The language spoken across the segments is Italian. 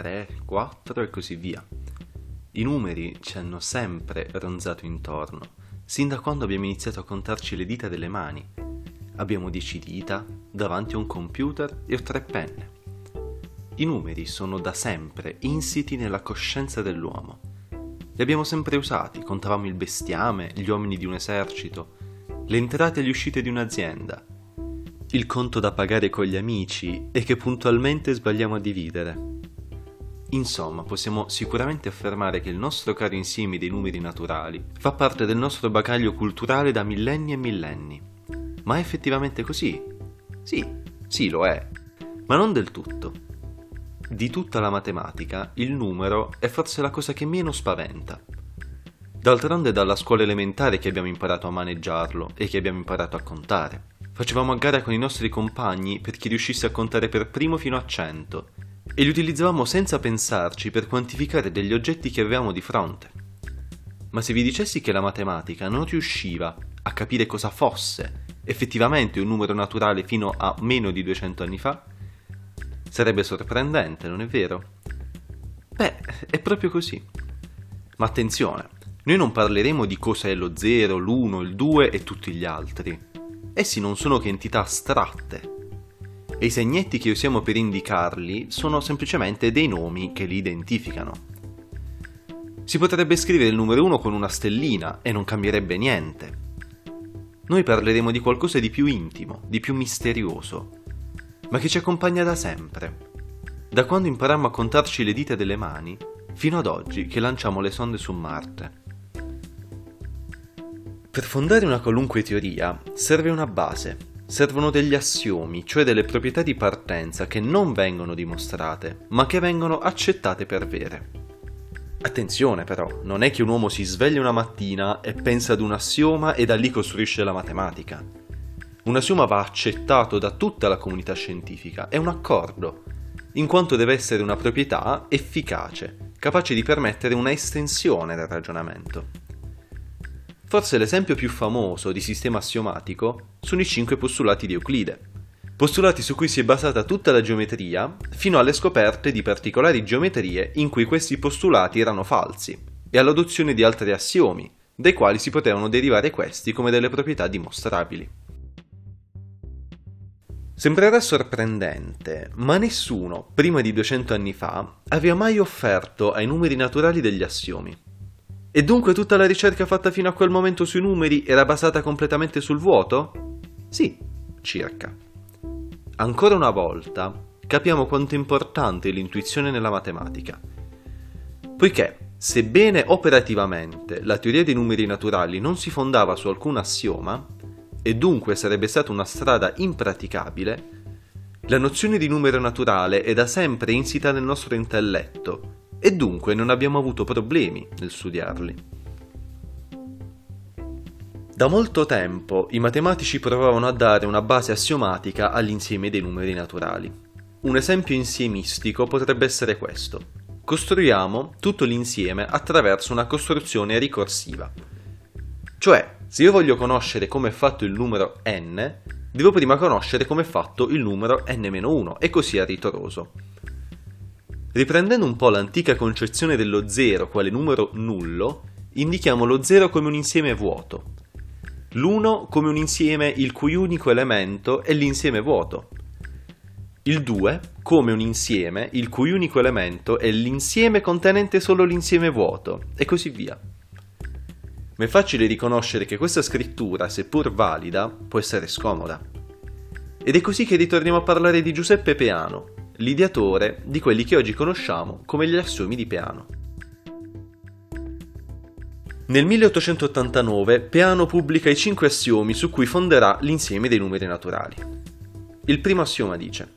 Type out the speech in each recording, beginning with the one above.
3, 4 e così via. I numeri ci hanno sempre ronzato intorno, sin da quando abbiamo iniziato a contarci le dita delle mani. Abbiamo 10 dita davanti a un computer e ho tre penne. I numeri sono da sempre insiti nella coscienza dell'uomo. Li abbiamo sempre usati, contavamo il bestiame, gli uomini di un esercito, le entrate e le uscite di un'azienda, il conto da pagare con gli amici e che puntualmente sbagliamo a dividere. Insomma, possiamo sicuramente affermare che il nostro caro insieme dei numeri naturali fa parte del nostro bagaglio culturale da millenni e millenni. Ma è effettivamente così? Sì, sì lo è, ma non del tutto. Di tutta la matematica, il numero è forse la cosa che meno spaventa. D'altronde è dalla scuola elementare che abbiamo imparato a maneggiarlo e che abbiamo imparato a contare. Facevamo a gara con i nostri compagni per chi riuscisse a contare per primo fino a 100 e li utilizzavamo senza pensarci per quantificare degli oggetti che avevamo di fronte. Ma se vi dicessi che la matematica non riusciva a capire cosa fosse effettivamente un numero naturale fino a meno di 200 anni fa, sarebbe sorprendente, non è vero? Beh, è proprio così. Ma attenzione, noi non parleremo di cosa è lo 0, l'1, il 2 e tutti gli altri Essi non sono che entità astratte e i segnetti che usiamo per indicarli sono semplicemente dei nomi che li identificano. Si potrebbe scrivere il numero 1 con una stellina e non cambierebbe niente. Noi parleremo di qualcosa di più intimo, di più misterioso, ma che ci accompagna da sempre, da quando imparammo a contarci le dita delle mani fino ad oggi che lanciamo le sonde su Marte. Per fondare una qualunque teoria serve una base, servono degli assiomi, cioè delle proprietà di partenza che non vengono dimostrate, ma che vengono accettate per vere. Attenzione però, non è che un uomo si sveglia una mattina e pensa ad un assioma e da lì costruisce la matematica. Un assioma va accettato da tutta la comunità scientifica, è un accordo, in quanto deve essere una proprietà efficace, capace di permettere una estensione del ragionamento. Forse l'esempio più famoso di sistema assiomatico sono i cinque postulati di Euclide, postulati su cui si è basata tutta la geometria fino alle scoperte di particolari geometrie in cui questi postulati erano falsi e all'adozione di altri assiomi, dai quali si potevano derivare questi come delle proprietà dimostrabili. Sembrerà sorprendente, ma nessuno, prima di 200 anni fa, aveva mai offerto ai numeri naturali degli assiomi. E dunque tutta la ricerca fatta fino a quel momento sui numeri era basata completamente sul vuoto? Sì, circa. Ancora una volta capiamo quanto è importante l'intuizione nella matematica. Poiché, sebbene operativamente la teoria dei numeri naturali non si fondava su alcun assioma, e dunque sarebbe stata una strada impraticabile, la nozione di numero naturale è da sempre insita nel nostro intelletto e dunque non abbiamo avuto problemi nel studiarli. Da molto tempo i matematici provavano a dare una base assiomatica all'insieme dei numeri naturali. Un esempio insiemistico potrebbe essere questo. Costruiamo tutto l'insieme attraverso una costruzione ricorsiva. Cioè, se io voglio conoscere come è fatto il numero n, devo prima conoscere come è fatto il numero n-1 e così a ritroso. Riprendendo un po' l'antica concezione dello zero quale numero nullo, indichiamo lo zero come un insieme vuoto, l'1 come un insieme il cui unico elemento è l'insieme vuoto, il 2 come un insieme il cui unico elemento è l'insieme contenente solo l'insieme vuoto, e così via. Ma è facile riconoscere che questa scrittura, seppur valida, può essere scomoda. Ed è così che ritorniamo a parlare di Giuseppe Peano, l'ideatore di quelli che oggi conosciamo come gli assiomi di Peano. Nel 1889 Peano pubblica i cinque assiomi su cui fonderà l'insieme dei numeri naturali. Il primo assioma dice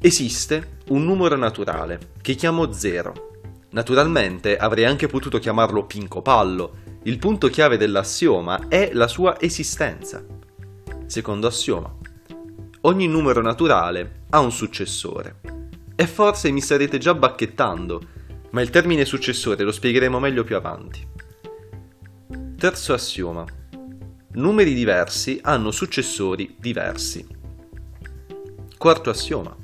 Esiste un numero naturale che chiamo 0. Naturalmente avrei anche potuto chiamarlo Pinco Pallo. Il punto chiave dell'assioma è la sua esistenza. Secondo assioma ogni numero naturale ha un successore. E forse mi starete già bacchettando, ma il termine successore lo spiegheremo meglio più avanti. Terzo assioma. Numeri diversi hanno successori diversi. Quarto assioma.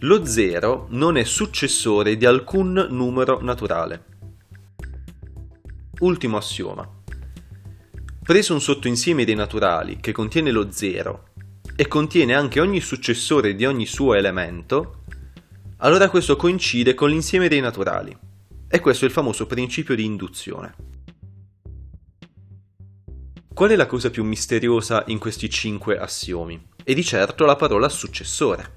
Lo 0 non è successore di alcun numero naturale. Ultimo assioma. Preso un sottoinsieme dei naturali che contiene lo 0 e contiene anche ogni successore di ogni suo elemento, allora questo coincide con l'insieme dei naturali. E questo è il famoso principio di induzione. Qual è la cosa più misteriosa in questi cinque assiomi? E di certo la parola successore.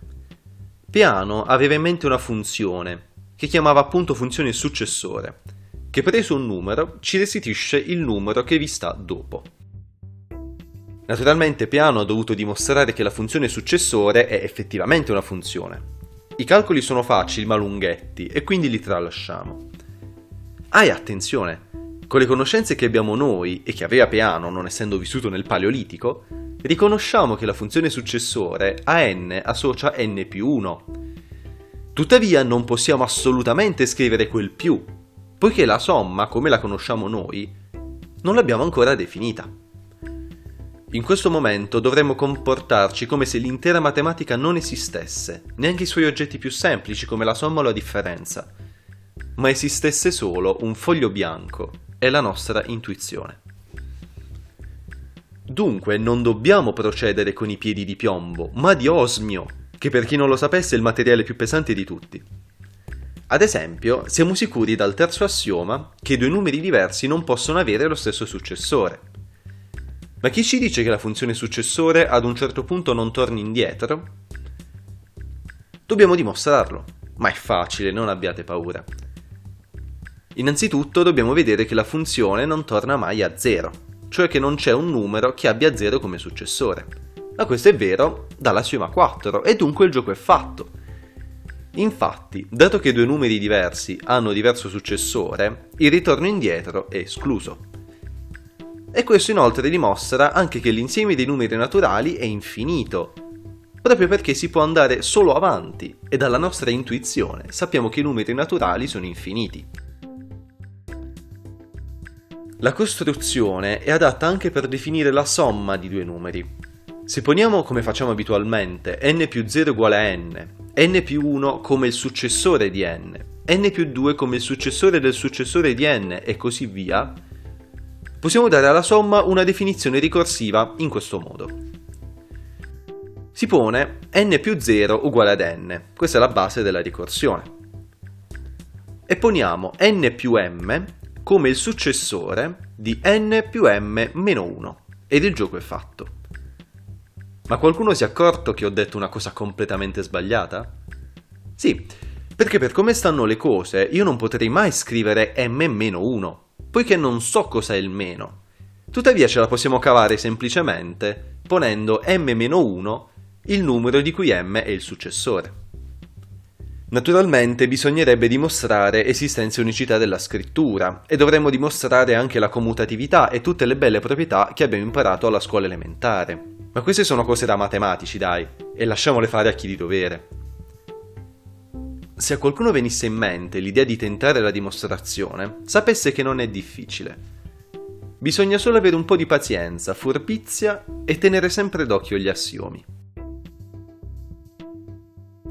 Peano aveva in mente una funzione, che chiamava appunto funzione successore, che preso un numero ci restituisce il numero che vi sta dopo. Naturalmente Peano ha dovuto dimostrare che la funzione successore è effettivamente una funzione. I calcoli sono facili ma lunghetti e quindi li tralasciamo. Ah e attenzione, con le conoscenze che abbiamo noi e che aveva Peano non essendo vissuto nel Paleolitico, riconosciamo che la funzione successore a n associa n più 1. Tuttavia non possiamo assolutamente scrivere quel più, poiché la somma, come la conosciamo noi, non l'abbiamo ancora definita. In questo momento dovremmo comportarci come se l'intera matematica non esistesse, neanche i suoi oggetti più semplici come la somma o la differenza, ma esistesse solo un foglio bianco e la nostra intuizione. Dunque non dobbiamo procedere con i piedi di piombo, ma di osmio, che per chi non lo sapesse è il materiale più pesante di tutti. Ad esempio, siamo sicuri dal terzo assioma che due numeri diversi non possono avere lo stesso successore. Ma chi ci dice che la funzione successore ad un certo punto non torni indietro? Dobbiamo dimostrarlo, ma è facile, non abbiate paura. Innanzitutto dobbiamo vedere che la funzione non torna mai a 0, cioè che non c'è un numero che abbia 0 come successore. Ma questo è vero dall'assioma 4 e dunque il gioco è fatto. Infatti, dato che due numeri diversi hanno diverso successore, il ritorno indietro è escluso. E questo inoltre dimostra anche che l'insieme dei numeri naturali è infinito, proprio perché si può andare solo avanti e dalla nostra intuizione sappiamo che i numeri naturali sono infiniti. La costruzione è adatta anche per definire la somma di due numeri. Se poniamo come facciamo abitualmente n più 0 uguale a n, n più 1 come il successore di n, n più 2 come il successore del successore di n e così via, possiamo dare alla somma una definizione ricorsiva in questo modo. Si pone n più 0 uguale ad n, questa è la base della ricorsione. E poniamo n più m come il successore di n più m meno 1 ed il gioco è fatto. Ma qualcuno si è accorto che ho detto una cosa completamente sbagliata? Sì, perché per come stanno le cose io non potrei mai scrivere m meno 1, poiché non so cos'è il meno. Tuttavia ce la possiamo cavare semplicemente ponendo m-1 il numero di cui m è il successore. Naturalmente bisognerebbe dimostrare esistenza e unicità della scrittura e dovremmo dimostrare anche la commutatività e tutte le belle proprietà che abbiamo imparato alla scuola elementare. Ma queste sono cose da matematici, dai, e lasciamole fare a chi di dovere. Se a qualcuno venisse in mente l'idea di tentare la dimostrazione, sapesse che non è difficile. Bisogna solo avere un po' di pazienza, furbizia e tenere sempre d'occhio gli assiomi.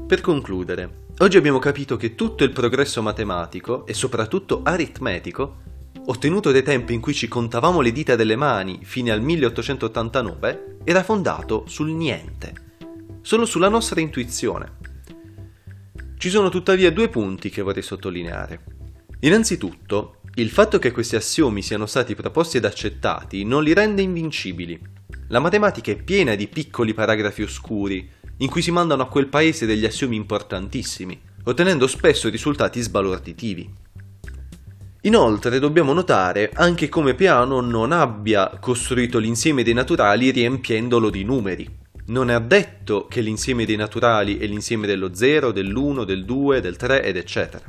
Per concludere, oggi abbiamo capito che tutto il progresso matematico e soprattutto aritmetico, ottenuto dai tempi in cui ci contavamo le dita delle mani fino al 1889, era fondato sul niente, solo sulla nostra intuizione ci sono tuttavia due punti che vorrei sottolineare. Innanzitutto, il fatto che questi assiomi siano stati proposti ed accettati non li rende invincibili. La matematica è piena di piccoli paragrafi oscuri, in cui si mandano a quel paese degli assiomi importantissimi, ottenendo spesso risultati sbalorditivi. Inoltre dobbiamo notare anche come Peano non abbia costruito l'insieme dei naturali riempiendolo di numeri non è detto che l'insieme dei naturali è l'insieme dello 0, dell'1, del 2, del 3 ed eccetera.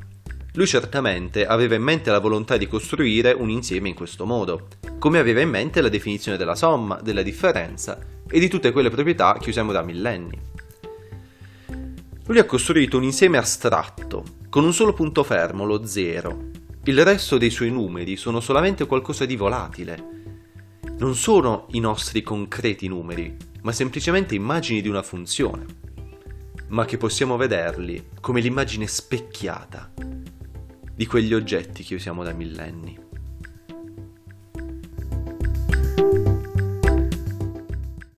Lui certamente aveva in mente la volontà di costruire un insieme in questo modo, come aveva in mente la definizione della somma, della differenza e di tutte quelle proprietà che usiamo da millenni. Lui ha costruito un insieme astratto, con un solo punto fermo, lo 0. Il resto dei suoi numeri sono solamente qualcosa di volatile. Non sono i nostri concreti numeri, ma semplicemente immagini di una funzione. ma che possiamo vederli come l'immagine specchiata di quegli oggetti che usiamo da millenni.